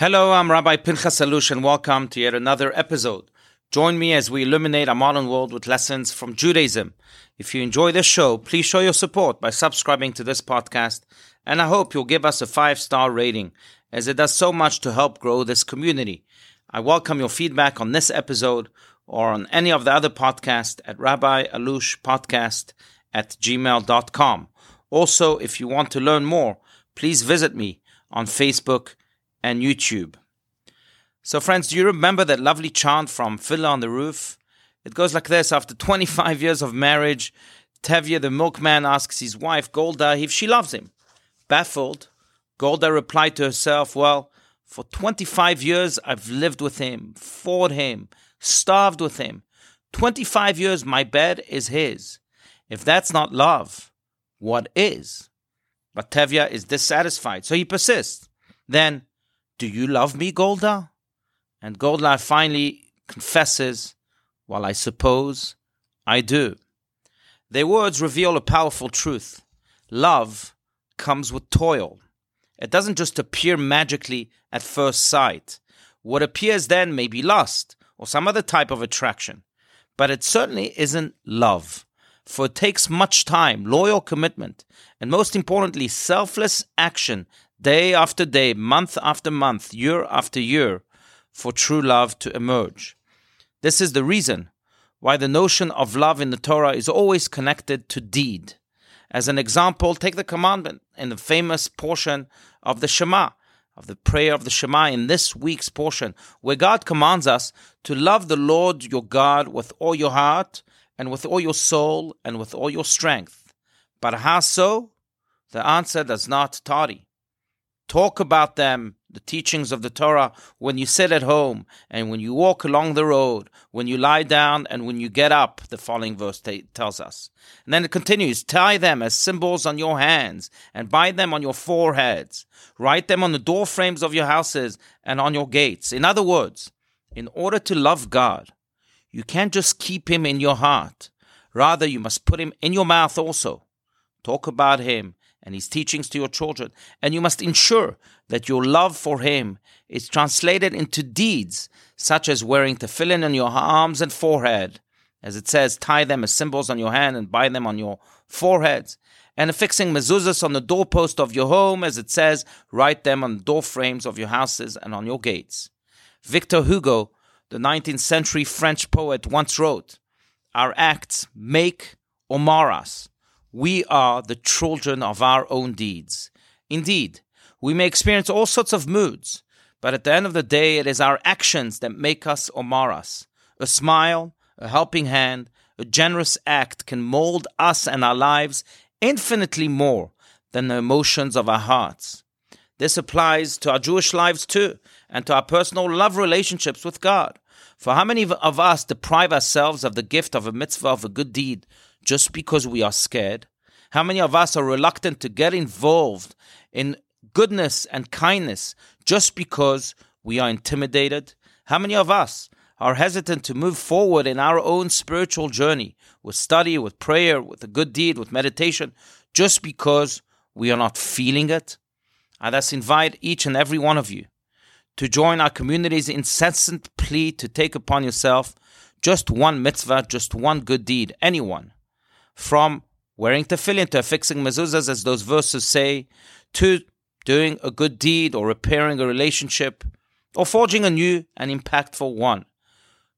Hello, I'm Rabbi Pinchas Allouche, and welcome to yet another episode. Join me as we illuminate our modern world with lessons from Judaism. If you enjoy this show, please show your support by subscribing to this podcast, and I hope you'll give us a five star rating, as it does so much to help grow this community. I welcome your feedback on this episode or on any of the other podcasts at Rabbi Allouche Podcast at gmail.com. Also, if you want to learn more, please visit me on Facebook and YouTube. So, friends, do you remember that lovely chant from Fiddler on the Roof? It goes like this After 25 years of marriage, Tevye the milkman asks his wife, Golda, if she loves him. Baffled, Golda replied to herself, Well, for 25 years I've lived with him, fought him, starved with him. 25 years my bed is his. If that's not love, what is? But Tevye is dissatisfied, so he persists. Then do you love me, Golda? And Golda finally confesses, Well, I suppose I do. Their words reveal a powerful truth. Love comes with toil. It doesn't just appear magically at first sight. What appears then may be lust or some other type of attraction, but it certainly isn't love. For it takes much time, loyal commitment, and most importantly, selfless action day after day, month after month, year after year, for true love to emerge. This is the reason why the notion of love in the Torah is always connected to deed. As an example, take the commandment in the famous portion of the Shema, of the prayer of the Shema in this week's portion, where God commands us to love the Lord your God with all your heart, and with all your soul, and with all your strength. But how so? The answer does not tardy. Talk about them, the teachings of the Torah, when you sit at home and when you walk along the road, when you lie down and when you get up, the following verse t- tells us. And then it continues tie them as symbols on your hands and bind them on your foreheads. Write them on the door frames of your houses and on your gates. In other words, in order to love God, you can't just keep him in your heart. Rather, you must put him in your mouth also. Talk about him and his teachings to your children, and you must ensure that your love for him is translated into deeds, such as wearing tefillin on your arms and forehead, as it says, tie them as symbols on your hand and bind them on your foreheads, and affixing mezuzahs on the doorpost of your home, as it says, write them on the door frames of your houses and on your gates. Victor Hugo, the 19th century French poet, once wrote, Our acts make or mar us we are the children of our own deeds. Indeed, we may experience all sorts of moods, but at the end of the day, it is our actions that make us or mar us. A smile, a helping hand, a generous act can mold us and our lives infinitely more than the emotions of our hearts. This applies to our Jewish lives too, and to our personal love relationships with God. For how many of us deprive ourselves of the gift of a mitzvah of a good deed just because we are scared? How many of us are reluctant to get involved in goodness and kindness just because we are intimidated? How many of us are hesitant to move forward in our own spiritual journey with study, with prayer, with a good deed, with meditation, just because we are not feeling it? I thus invite each and every one of you to join our community's incessant plea to take upon yourself just one mitzvah, just one good deed, anyone, from wearing tefillin to affixing mezuzahs, as those verses say, to doing a good deed or repairing a relationship or forging a new and impactful one.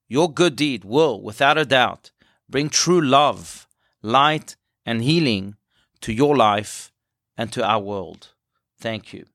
Your good deed will, without a doubt, bring true love, light, and healing to your life and to our world. Thank you.